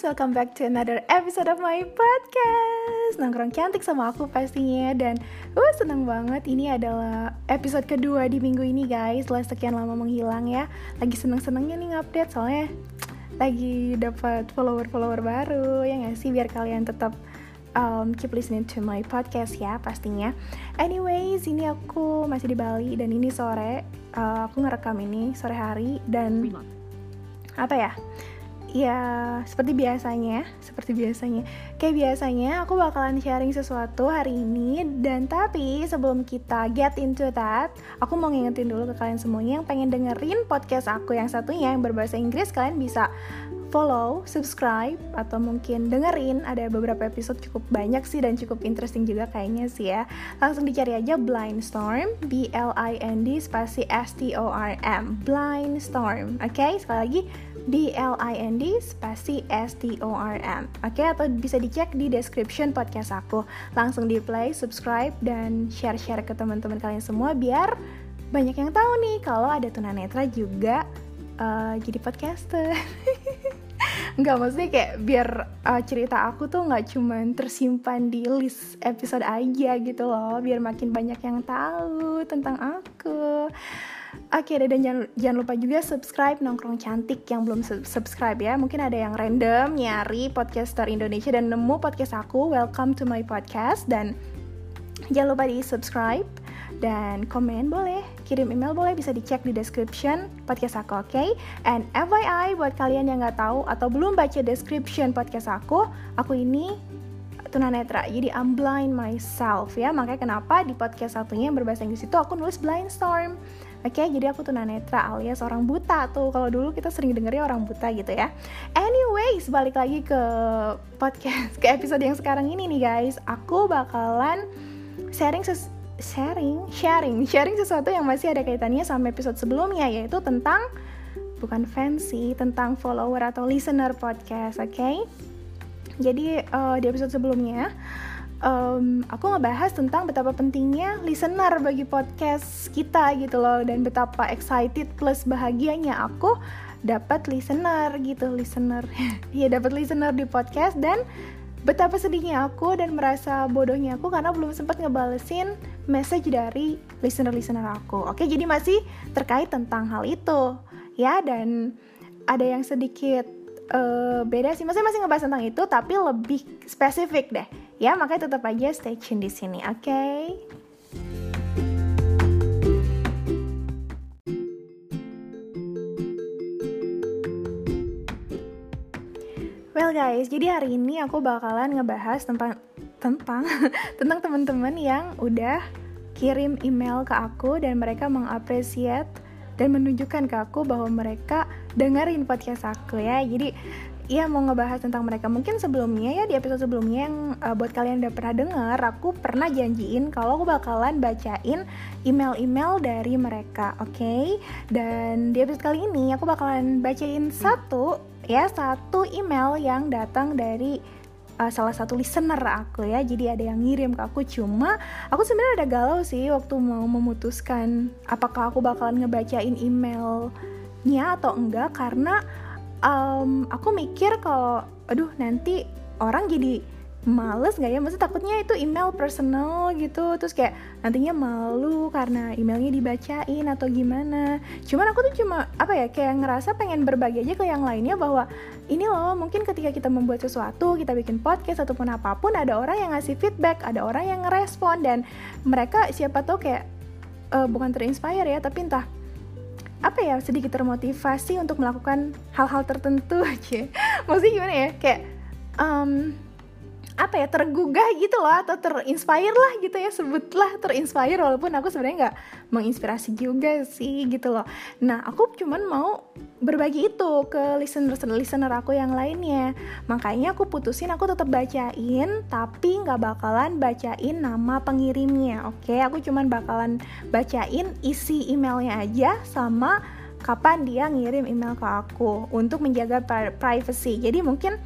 guys, welcome back to another episode of my podcast. Nongkrong cantik sama aku pastinya Dan uh, seneng banget. Ini adalah episode kedua di minggu ini guys. Setelah sekian lama menghilang ya. Lagi seneng-senengnya nih ngupdate soalnya Lagi dapat follower-follower baru Ya gak sih? Biar kalian tetap um, keep listening to my podcast ya pastinya. Anyways, ini aku masih di Bali dan ini sore uh, Aku ngerekam ini sore hari dan apa ya ya seperti biasanya seperti biasanya. Kayak biasanya aku bakalan sharing sesuatu hari ini dan tapi sebelum kita get into that aku mau ngingetin dulu ke kalian semuanya yang pengen dengerin podcast aku yang satunya yang berbahasa Inggris kalian bisa follow, subscribe, atau mungkin dengerin. Ada beberapa episode cukup banyak sih dan cukup interesting juga kayaknya sih ya. Langsung dicari aja Blind Storm B L I N D spasi S T O R M Blind Storm. Oke okay? sekali lagi B L I N D spasi S T O R M. Oke okay? atau bisa dicek di description podcast aku. Langsung di play, subscribe dan share-share ke teman-teman kalian semua biar banyak yang tahu nih kalau ada tunanetra juga uh, jadi podcaster. Nggak maksudnya kayak biar uh, cerita aku tuh nggak cuman tersimpan di list episode aja gitu loh biar makin banyak yang tahu tentang aku Oke okay, dan jangan, jangan lupa juga subscribe nongkrong cantik yang belum subscribe ya Mungkin ada yang random nyari podcaster Indonesia dan nemu podcast aku Welcome to my podcast Dan jangan lupa di subscribe dan komen boleh, kirim email boleh bisa dicek di description podcast aku, oke? Okay? And FYI buat kalian yang nggak tahu atau belum baca description podcast aku, aku ini tunanetra, jadi I'm blind myself ya. Makanya kenapa di podcast satunya yang berbahasa Inggris itu aku nulis blind storm. Oke, okay, jadi aku tunanetra alias orang buta tuh. Kalau dulu kita sering dengernya orang buta gitu ya. Anyways, balik lagi ke podcast ke episode yang sekarang ini nih guys. Aku bakalan sharing ses sharing, sharing, sharing sesuatu yang masih ada kaitannya sama episode sebelumnya yaitu tentang bukan fancy, tentang follower atau listener podcast, oke? Okay? Jadi uh, di episode sebelumnya um, aku ngebahas tentang betapa pentingnya listener bagi podcast kita gitu loh dan betapa excited plus bahagianya aku dapat listener gitu, listener. ya dapat listener di podcast dan betapa sedihnya aku dan merasa bodohnya aku karena belum sempat ngebalesin message dari listener-listener aku. Oke, jadi masih terkait tentang hal itu ya dan ada yang sedikit uh, beda sih. Masih masih ngebahas tentang itu tapi lebih spesifik deh. Ya, makanya tetap aja stay tune di sini. Oke. Okay? Well guys, jadi hari ini aku bakalan ngebahas tentang tentang tentang teman-teman yang udah kirim email ke aku dan mereka mengapresiat dan menunjukkan ke aku bahwa mereka dengerin podcast aku ya. Jadi ya mau ngebahas tentang mereka. Mungkin sebelumnya ya di episode sebelumnya yang uh, buat kalian udah pernah denger aku pernah janjiin kalau aku bakalan bacain email-email dari mereka oke? Okay? dan di episode kali ini aku bakalan bacain satu ya satu email yang datang dari uh, salah satu listener aku ya. Jadi ada yang ngirim ke aku. Cuma aku sebenarnya ada galau sih waktu mau memutuskan apakah aku bakalan ngebacain emailnya atau enggak. Karena um, aku mikir kalau aduh nanti orang jadi males gak ya? Maksudnya takutnya itu email personal gitu Terus kayak nantinya malu karena emailnya dibacain atau gimana Cuman aku tuh cuma apa ya kayak ngerasa pengen berbagi aja ke yang lainnya bahwa Ini loh mungkin ketika kita membuat sesuatu, kita bikin podcast ataupun apa pun Ada orang yang ngasih feedback, ada orang yang ngerespon Dan mereka siapa tuh kayak uh, bukan terinspire ya tapi entah apa ya sedikit termotivasi untuk melakukan hal-hal tertentu aja. Maksudnya gimana ya? Kayak um, apa ya tergugah gitu loh atau terinspire lah gitu ya sebutlah terinspire walaupun aku sebenarnya nggak menginspirasi juga sih gitu loh. Nah aku cuman mau berbagi itu ke listener listener aku yang lainnya. Makanya aku putusin aku tetap bacain tapi nggak bakalan bacain nama pengirimnya oke? Aku cuman bakalan bacain isi emailnya aja sama kapan dia ngirim email ke aku untuk menjaga privacy. Jadi mungkin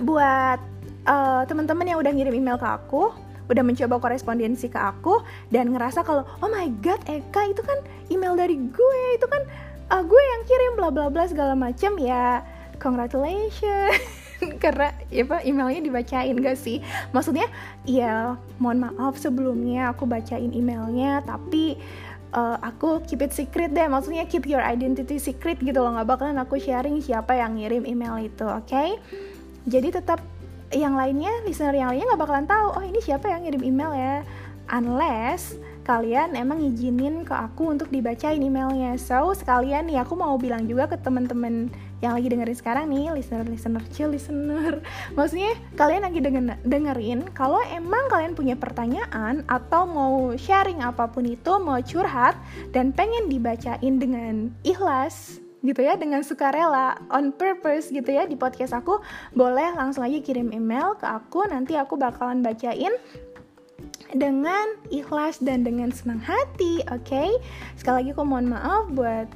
buat uh, teman-teman yang udah ngirim email ke aku udah mencoba korespondensi ke aku dan ngerasa kalau oh my god Eka itu kan email dari gue itu kan uh, gue yang kirim bla bla bla segala macam. Ya congratulations. Karena ya pak emailnya dibacain gak sih? Maksudnya ya mohon maaf sebelumnya aku bacain emailnya tapi uh, aku keep it secret deh. Maksudnya keep your identity secret gitu loh. Nggak bakalan aku sharing siapa yang ngirim email itu oke? Okay? jadi tetap yang lainnya listener yang lainnya nggak bakalan tahu oh ini siapa yang ngirim email ya? Unless kalian emang ngizinin ke aku untuk dibacain emailnya so sekalian nih aku mau bilang juga ke temen-temen yang lagi dengerin sekarang nih listener listener chill listener maksudnya kalian lagi denger, dengerin kalau emang kalian punya pertanyaan atau mau sharing apa pun itu mau curhat dan pengen dibacain dengan ikhlas gitu ya dengan sukarela on purpose gitu ya di podcast aku boleh langsung aja kirim email ke aku nanti aku bakalan bacain dengan ikhlas dan dengan senang hati, oke? Okay? Sekali lagi aku mohon maaf buat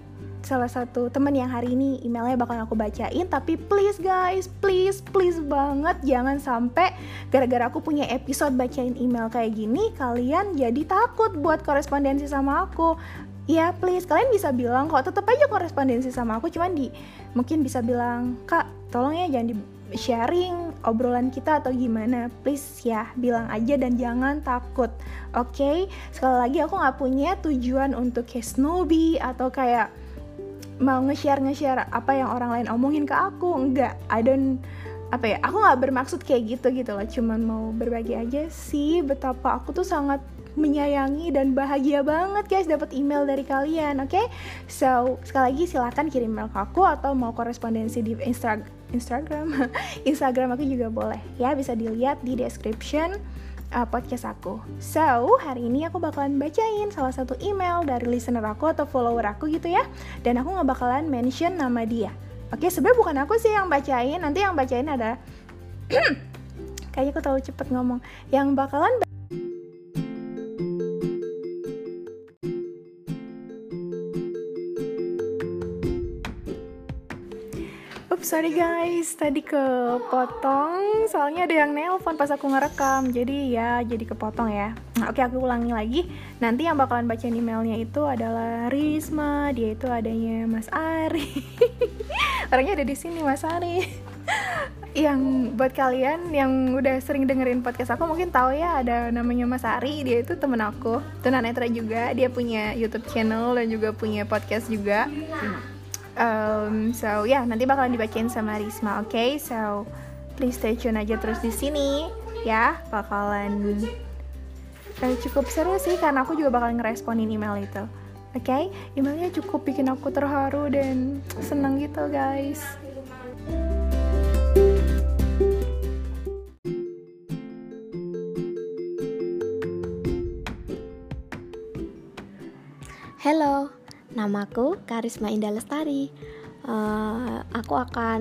salah satu temen yang hari ini emailnya bakal aku bacain tapi please guys please please banget jangan sampai gara-gara aku punya episode bacain email kayak gini kalian jadi takut buat korespondensi sama aku ya please kalian bisa bilang kok tetap aja korespondensi sama aku cuman di mungkin bisa bilang kak tolong ya jangan di sharing obrolan kita atau gimana please ya bilang aja dan jangan takut oke okay? sekali lagi aku nggak punya tujuan untuk kayak snobby atau kayak mau nge-share nge-share apa yang orang lain omongin ke aku enggak I don't apa ya aku nggak bermaksud kayak gitu gitu loh cuman mau berbagi aja sih betapa aku tuh sangat menyayangi dan bahagia banget guys dapat email dari kalian oke okay? so sekali lagi silahkan kirim email ke aku atau mau korespondensi di Instagram Instagram. Instagram aku juga boleh. Ya bisa dilihat di description uh, podcast aku. So hari ini aku bakalan bacain salah satu email dari listener aku atau follower aku gitu ya. Dan aku nggak bakalan mention nama dia. Oke sebenarnya bukan aku sih yang bacain. Nanti yang bacain ada kayaknya aku terlalu cepet ngomong. Yang bakalan sorry guys, tadi kepotong soalnya ada yang nelpon pas aku ngerekam, jadi ya jadi kepotong ya. Nah, oke aku ulangi lagi. Nanti yang bakalan baca emailnya itu adalah Risma, dia itu adanya Mas Ari. Orangnya ada di sini Mas Ari. yang buat kalian yang udah sering dengerin podcast aku mungkin tahu ya ada namanya Mas Ari, dia itu temen aku, tunanetra juga, dia punya YouTube channel dan juga punya podcast juga. Um, so ya yeah, nanti bakalan dibacain sama Risma oke okay? so please stay tune aja terus di sini ya bakalan uh, cukup seru sih karena aku juga bakalan ngeresponin email itu oke okay? emailnya cukup bikin aku terharu dan seneng gitu guys Hello, Namaku Karisma Indah Lestari. Uh, aku akan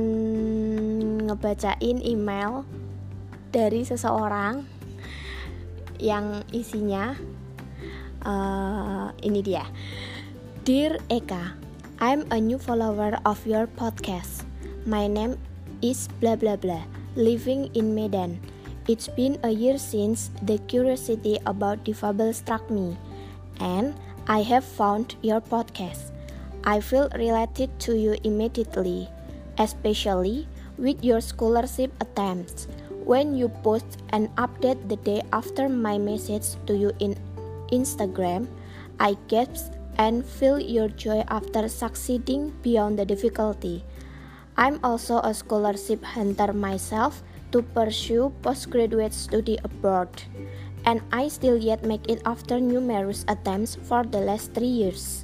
ngebacain email dari seseorang yang isinya uh, ini dia. Dear Eka, I'm a new follower of your podcast. My name is blah blah blah. Living in Medan. It's been a year since the curiosity about difabel struck me, and I have found your podcast. I feel related to you immediately, especially with your scholarship attempts. When you post an update the day after my message to you in Instagram, I gasp and feel your joy after succeeding beyond the difficulty. I'm also a scholarship hunter myself to pursue postgraduate study abroad and I still yet make it after numerous attempts for the last three years.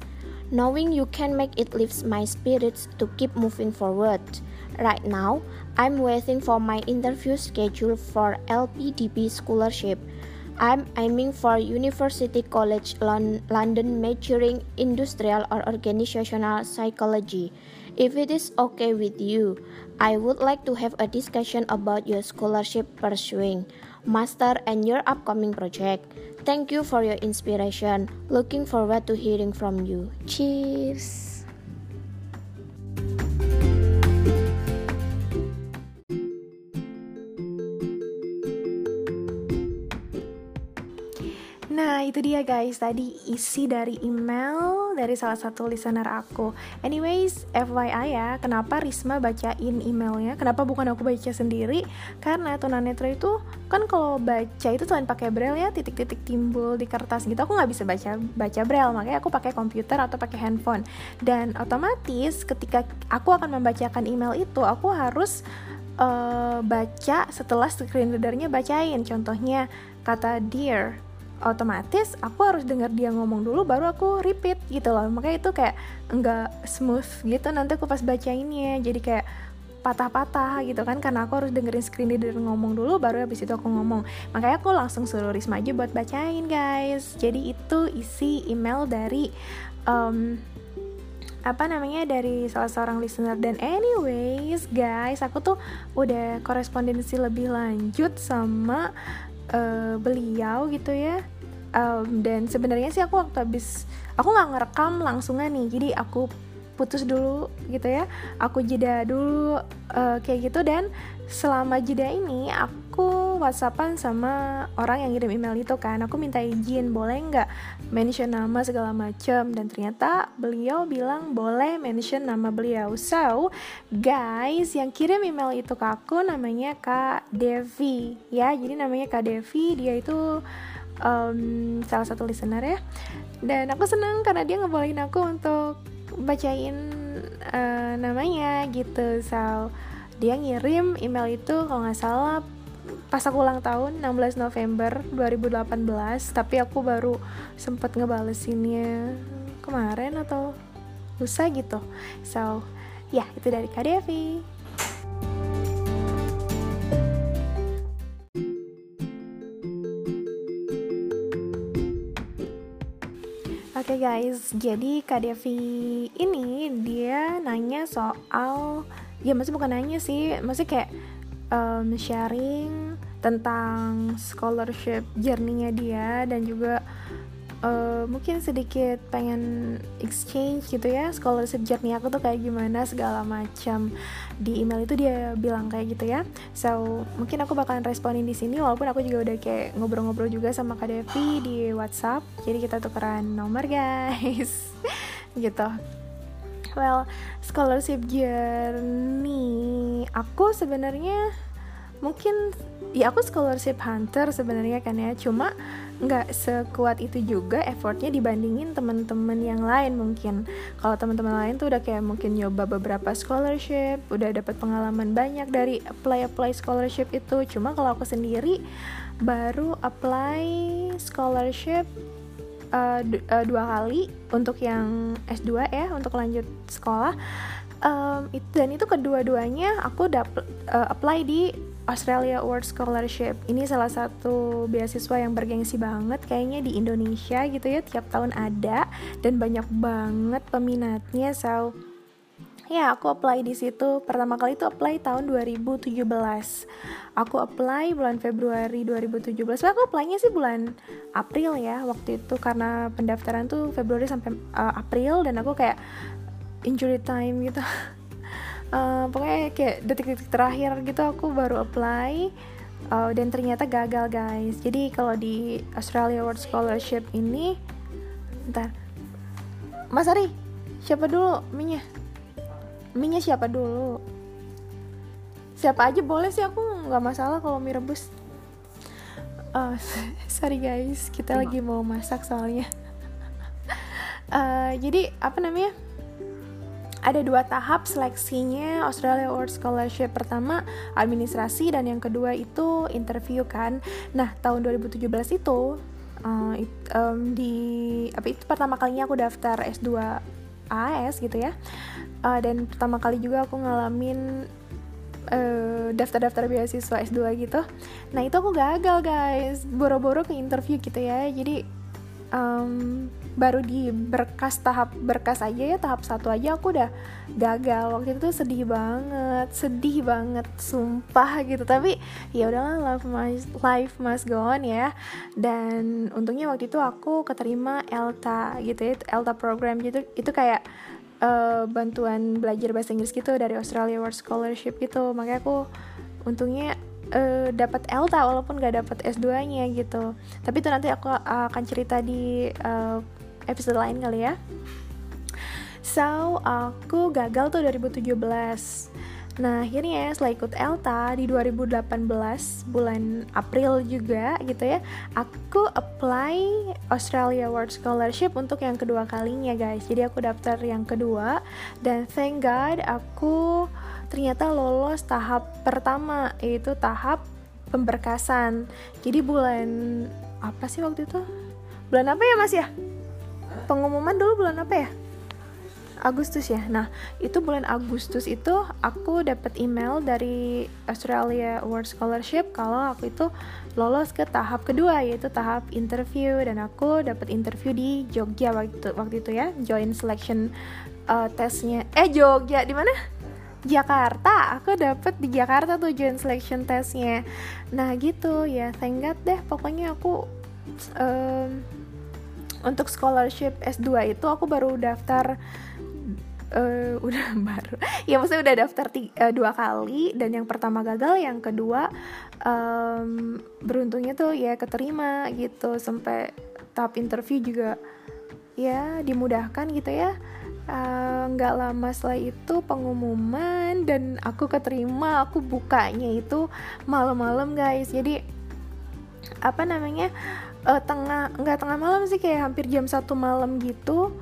Knowing you can make it lifts my spirits to keep moving forward. Right now, I'm waiting for my interview schedule for LPDP scholarship. I'm aiming for University College London majoring industrial or organizational psychology. If it is okay with you, I would like to have a discussion about your scholarship pursuing master, and your upcoming project. Thank you for your inspiration. Looking forward to hearing from you. Cheers! Nah itu dia guys tadi isi dari email dari salah satu listener aku. Anyways, FYI ya, kenapa Risma bacain emailnya? Kenapa bukan aku baca sendiri? Karena tunanetra itu kan kalau baca itu selain pakai braille ya titik-titik timbul di kertas gitu. Aku nggak bisa baca baca braille, makanya aku pakai komputer atau pakai handphone. Dan otomatis ketika aku akan membacakan email itu, aku harus uh, baca setelah screen readernya bacain. Contohnya kata dear otomatis aku harus dengar dia ngomong dulu baru aku repeat gitu loh. Makanya itu kayak enggak smooth gitu nanti aku pas bacainnya jadi kayak patah-patah gitu kan karena aku harus dengerin screen reader ngomong dulu baru habis itu aku ngomong. Makanya aku langsung suruh Risma aja buat bacain guys. Jadi itu isi email dari um, apa namanya dari salah seorang listener. Dan anyways guys aku tuh udah korespondensi lebih lanjut sama uh, beliau gitu ya. Um, dan sebenarnya sih aku waktu habis aku nggak ngerekam langsungan nih. Jadi aku putus dulu gitu ya. Aku jeda dulu uh, kayak gitu. Dan selama jeda ini aku whatsappan sama orang yang ngirim email itu kan. Aku minta izin boleh nggak mention nama segala macam dan ternyata beliau bilang boleh mention nama beliau. So guys yang kirim email itu ke aku namanya kak Devi. Ya jadi namanya kak Devi dia itu um, salah satu listener ya. Dan aku senang karena dia ngebolehin aku untuk bacain uh, namanya gitu. So dia ngirim email itu kalau nggak salah pas aku ulang tahun 16 November 2018 tapi aku baru sempet ngebalesinnya kemarin atau lusa gitu. So ya itu dari Kak Devi. Oke okay guys, jadi Kak Devi ini dia nanya soal ya masih bukan nanya sih, masih kayak um, sharing tentang scholarship journey-nya dia dan juga uh, mungkin sedikit pengen exchange gitu ya scholarship journey aku tuh kayak gimana segala macam. Di email itu dia bilang kayak gitu ya. So mungkin aku bakalan responin di sini walaupun aku juga udah kayak ngobrol-ngobrol juga sama Kak Devi di WhatsApp. Jadi kita tukeran nomor guys. Gitu. Well scholarship journey aku sebenarnya mungkin ya aku scholarship hunter sebenarnya kan ya. Cuma nggak sekuat itu juga effortnya dibandingin teman-teman yang lain mungkin. Kalau teman-teman lain tuh udah kayak mungkin nyoba beberapa scholarship udah dapat pengalaman banyak dari apply apply scholarship itu. Cuma kalau aku sendiri baru apply scholarship uh, uh, dua kali untuk yang S2 ya untuk lanjut sekolah. Um, itu dan itu kedua-duanya aku dapat uh, apply di Australia Award Scholarship. Ini salah satu beasiswa yang bergengsi banget kayaknya di Indonesia gitu ya tiap tahun ada dan banyak banget peminatnya. So ya aku apply di situ. Pertama kali itu apply tahun 2017 aku apply bulan Februari 2017 aku apply-nya sih bulan April ya waktu itu. Karena pendaftaran tuh Februari sampai uh, April dan aku kayak injury time gitu uh, pokoknya kayak detik-detik terakhir gitu aku baru apply uh, dan ternyata gagal guys. Jadi kalau di Australia World Scholarship ini ntar Mas Ari siapa dulu minyak minyak siapa dulu? Siapa aja boleh sih aku nggak masalah kalau mie rebus. Uh, sorry guys. Kita lagi mau masak soalnya. Uh, jadi apa namanya ada dua tahap seleksinya Australia Award Scholarship pertama administrasi dan yang kedua itu interview kan. Nah tahun 2017 itu uh, it, um, di apa itu pertama kalinya aku daftar S2 AS gitu ya. Uh, dan pertama kali juga aku ngalamin uh, daftar-daftar beasiswa S2 gitu. Nah itu aku gagal guys. Boro-boro ke interview gitu ya. Jadi um, baru di berkas tahap berkas aja ya tahap satu aja aku udah gagal. Waktu itu sedih banget sedih banget sumpah gitu. Tapi ya udahlah life must life must go on ya. Dan untungnya waktu itu aku keterima ELTA gitu ya ELTA program gitu. Itu kayak uh, bantuan belajar bahasa Inggris gitu dari Australia World Scholarship gitu. Makanya aku untungnya uh, dapat ELTA walaupun gak dapat S2-nya gitu. Tapi itu nanti aku akan cerita di uh, episode lain kali ya. so aku gagal tuh 2017 Nah akhirnya setelah ikut ELTA di 2018 bulan April juga gitu ya Aku apply Australia World Scholarship untuk yang kedua kalinya guys Jadi aku daftar yang kedua dan thank God aku ternyata lolos tahap pertama yaitu tahap pemberkasan Jadi bulan apa sih waktu itu? Bulan apa ya mas ya? Pengumuman dulu bulan apa ya? Agustus ya. Nah, itu bulan Agustus itu aku dapat email dari Australia Award Scholarship kalau aku itu lolos ke tahap kedua yaitu tahap interview dan aku dapat interview di Jogja waktu waktu itu ya, join selection uh, tesnya. Eh Jogja di mana? Jakarta, aku dapet di Jakarta tuh join selection testnya. Nah gitu ya, thank God deh. Pokoknya aku um, untuk scholarship S2 itu aku baru daftar uh, udah baru. Ya maksudnya udah daftar tiga, uh, dua kali dan yang pertama gagal yang kedua um, beruntungnya tuh ya keterima gitu. Sampai tahap interview juga ya dimudahkan gitu ya. Eh, nggak uh, lama setelah itu pengumuman dan aku keterima aku bukanya itu malam-malam guys. Jadi apa namanya uh, tengah nggak tengah malam sih kayak hampir jam satu malam gitu.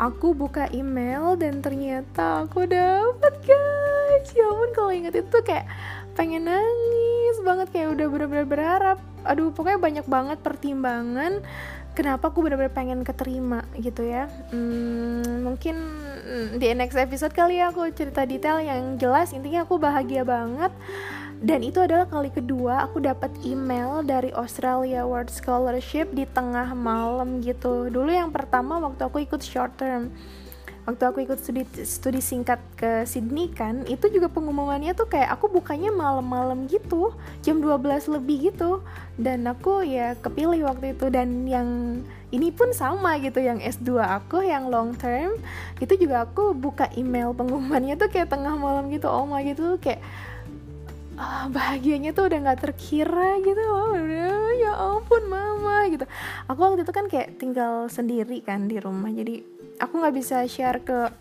Aku buka email dan ternyata aku dapet guys. Ya ampun kalau inget itu kayak pengen nangis banget kayak udah bener-bener berharap. Aduh pokoknya banyak banget pertimbangan kenapa aku bener-bener pengen keterima gitu ya. Hmm, mungkin di next episode kali ya aku cerita detail yang jelas. Intinya aku bahagia banget dan itu adalah kali kedua aku dapat email dari Australia World Scholarship di tengah malam gitu. Dulu yang pertama waktu aku ikut short term. Waktu aku ikut studi studi singkat ke Sydney kan itu juga pengumumannya tuh kayak aku bukanya malam-malam gitu jam 12 lebih gitu. Dan aku ya kepilih waktu itu. Dan yang ini pun sama gitu yang S2 aku yang long term itu juga aku buka email pengumumannya tuh kayak tengah malam gitu. Oh my gitu kayak oh, bahagianya tuh udah nggak terkira gitu. Oh, udah ya ampun mama gitu. Aku waktu itu kan kayak tinggal sendiri kan di rumah. Jadi aku nggak bisa share ke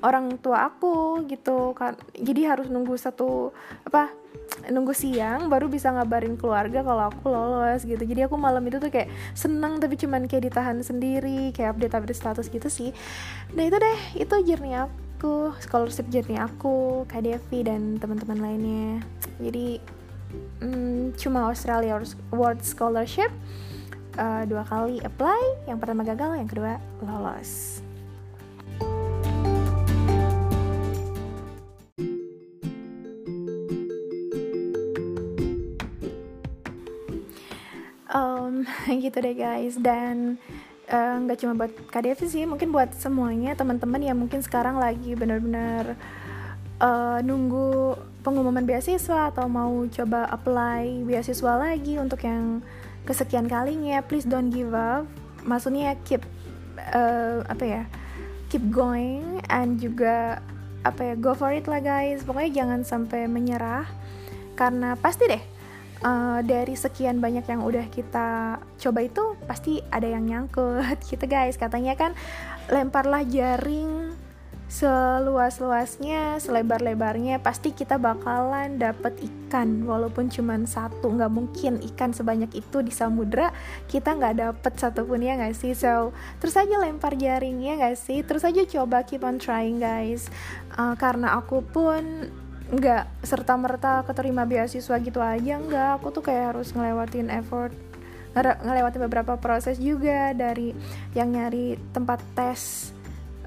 orang tua aku gitu kan. Jadi harus nunggu satu apa nunggu siang baru bisa ngabarin keluarga kalau aku lolos gitu. Jadi aku malam itu tuh kayak senang tapi cuman kayak ditahan sendiri kayak update update status gitu sih. Nah itu deh itu journey aku aku, scholarship journey aku, KDFI dan teman-teman lainnya. Jadi hmm, cuma Australia World Scholarship uh, dua kali apply, yang pertama gagal, yang kedua lolos. Um, gitu deh guys dan nggak uh, cuma buat KDF sih mungkin buat semuanya teman-teman yang mungkin sekarang lagi benar-benar uh, nunggu pengumuman beasiswa atau mau coba apply beasiswa lagi untuk yang kesekian kalinya please don't give up. Maksudnya keep uh, apa ya keep going and juga apa ya go for it lah guys. Pokoknya jangan sampai menyerah karena pasti deh uh, dari sekian banyak yang udah kita coba itu pasti ada yang nyangkut gitu guys. Katanya kan lemparlah jaring seluas-luasnya, selebar-lebarnya pasti kita bakalan dapet ikan. Walaupun cuma satu nggak mungkin ikan sebanyak itu di samudra kita nggak dapet satupun ya nggak sih? So terus aja lempar jaringnya nggak sih? Terus aja coba keep on trying guys. Uh, karena aku pun nggak serta merta keterima beasiswa gitu aja nggak. Aku tuh kayak harus ngelewatin effort ngelewatin beberapa proses juga. Dari yang nyari tempat tes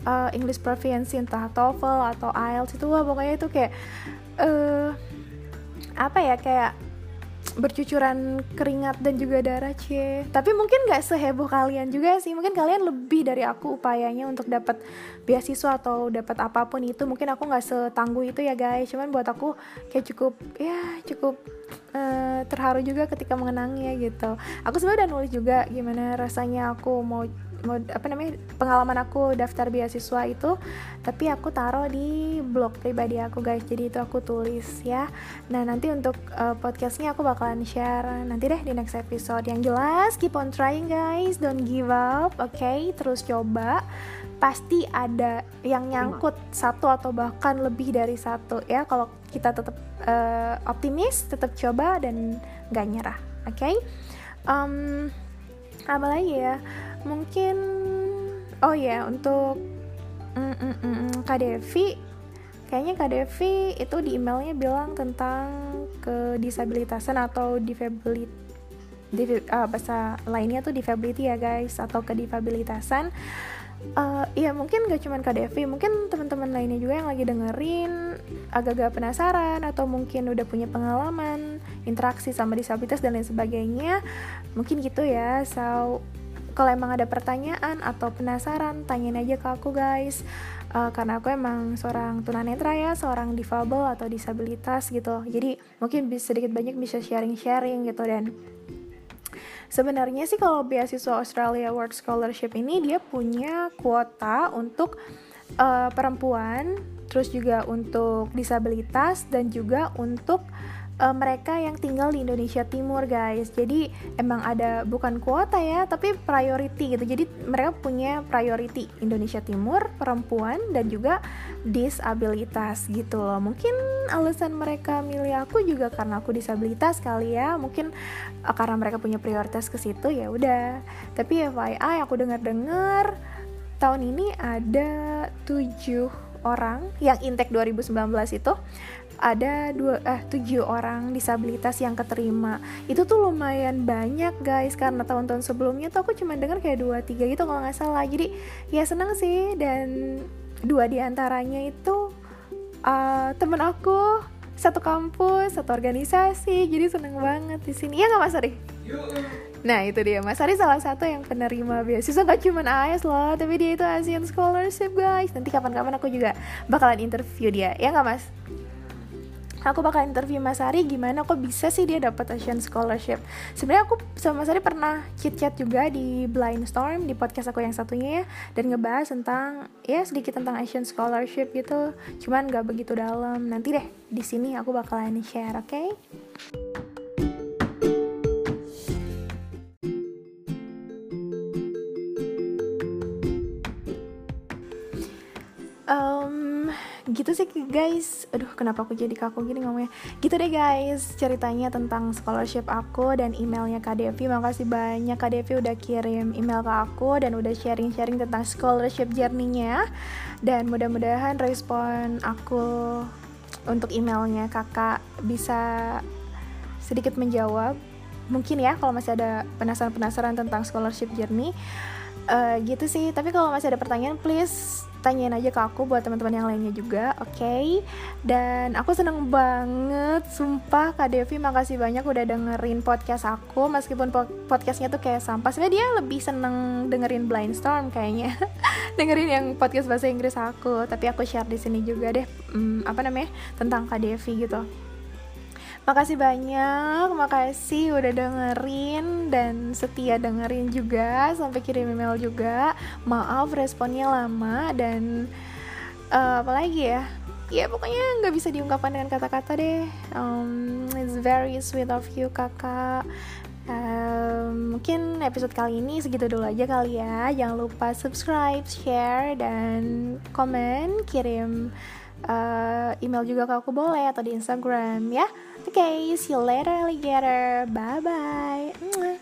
uh, English proficiency entah TOEFL atau IELTS itu wah pokoknya itu kayak uh, apa ya kayak bercucuran keringat dan juga darah cie tapi mungkin nggak seheboh kalian juga sih. Mungkin kalian lebih dari aku upayanya untuk dapat beasiswa atau dapat apa pun itu. Mungkin aku nggak setangguh itu ya guys. Cuman buat aku kayak cukup ya cukup uh, terharu juga ketika mengenangnya gitu. Aku sebenarnya udah nulis juga gimana rasanya aku mau mau apa namanya pengalaman aku daftar beasiswa itu tapi aku taruh di blog pribadi aku guys. Jadi itu aku tulis ya. Nah nanti untuk uh, podcastnya aku bakalan share nanti deh di next episode. Yang jelas keep on trying guys. Don't give up oke okay? terus coba. Pasti ada yang nyangkut satu atau bahkan lebih dari satu ya. Kalau kita tetap uh, optimis tetap coba dan nggak nyerah oke okay? um, apa lagi ya mungkin oh ya untuk mm, mm, mm, mm, Kak Devi kayaknya Kak Devi itu di emailnya bilang tentang kedisabilitasan atau disability uh, bahasa lainnya tuh disability ya guys atau kedifabilitasan. Uh, ya mungkin gak cuman KDV mungkin teman-teman lainnya juga yang lagi dengerin agak-agak penasaran atau mungkin udah punya pengalaman interaksi sama disabilitas dan lain sebagainya mungkin gitu ya. So kalau emang ada pertanyaan atau penasaran tanyain aja ke aku guys. Uh, karena aku emang seorang tunanetra ya seorang difabel atau disabilitas gitu. Jadi mungkin sedikit banyak bisa sharing-sharing gitu. Dan Sebenarnya sih kalau beasiswa Australia World Scholarship ini dia punya kuota untuk uh, perempuan, terus juga untuk disabilitas dan juga untuk uh, mereka yang tinggal di Indonesia Timur guys. Jadi emang ada bukan kuota ya tapi priority gitu. Jadi mereka punya priority Indonesia Timur perempuan dan juga disabilitas gitu loh. Mungkin alasan mereka milih aku juga karena aku disabilitas kali ya. Mungkin uh, karena mereka punya prioritas ke situ ya udah. Tapi FYI aku dengar-dengar tahun ini ada tujuh orang yang intake 2019 itu ada dua eh tujuh orang disabilitas yang keterima. Itu tuh lumayan banyak guys. Karena tahun-tahun sebelumnya tuh aku cuma dengar kayak dua tiga gitu kalau nggak salah. Jadi ya senang sih. Dan dua di antaranya itu uh, temen aku satu kampus satu organisasi. Jadi seneng banget di sini. Ya nggak mas Ari? Nah itu dia. Mas Ari salah satu yang penerima beasiswa. Gak cuma AS loh Tapi dia itu Asian Scholarship guys. Nanti kapan-kapan aku juga bakalan interview dia. Ya nggak Mas? Aku bakal interview Mas Ari gimana kok bisa sih dia dapat Asian Scholarship? Sebenarnya aku sama Mas Ari pernah chit chat juga di Blind Storm di podcast aku yang satunya ya dan ngebahas tentang ya sedikit tentang Asian Scholarship gitu. Cuman gak begitu dalam. Nanti deh di sini aku bakalan share oke? okay? Gitu sih guys. Aduh kenapa aku jadi kaku gini ngomongnya? Gitu deh guys ceritanya tentang scholarship aku dan emailnya Kak Devi. Makasih banyak Kak Devi udah kirim email ke aku dan udah sharing-sharing tentang scholarship journey-nya. Dan mudah-mudahan respon aku untuk emailnya kakak bisa sedikit menjawab. Mungkin ya kalau masih ada penasaran-penasaran tentang scholarship journey. Uh, gitu sih. Tapi kalau masih ada pertanyaan please tanyain aja ke aku buat teman-teman yang lainnya juga, oke? Okay? Dan aku seneng banget, sumpah Kak Devi makasih banyak udah dengerin podcast aku meskipun podcastnya tuh kayak sampah. Sebenarnya dia lebih seneng dengerin Blind Storm kayaknya, dengerin yang podcast bahasa Inggris aku. Tapi aku share di sini juga deh, hmm, apa namanya tentang Kak Devi gitu. Makasih banyak, makasih udah dengerin dan setia dengerin juga sampai kirim email juga. Maaf responnya lama dan uh, apa lagi ya? Ya pokoknya nggak bisa diungkapkan dengan kata-kata deh. Um, it's very sweet of you kakak. Um, mungkin episode kali ini segitu dulu aja kali ya. Jangan lupa subscribe, share, dan komen, kirim uh, email juga ke aku boleh atau di Instagram ya. Okay, see you later alligator. Bye bye.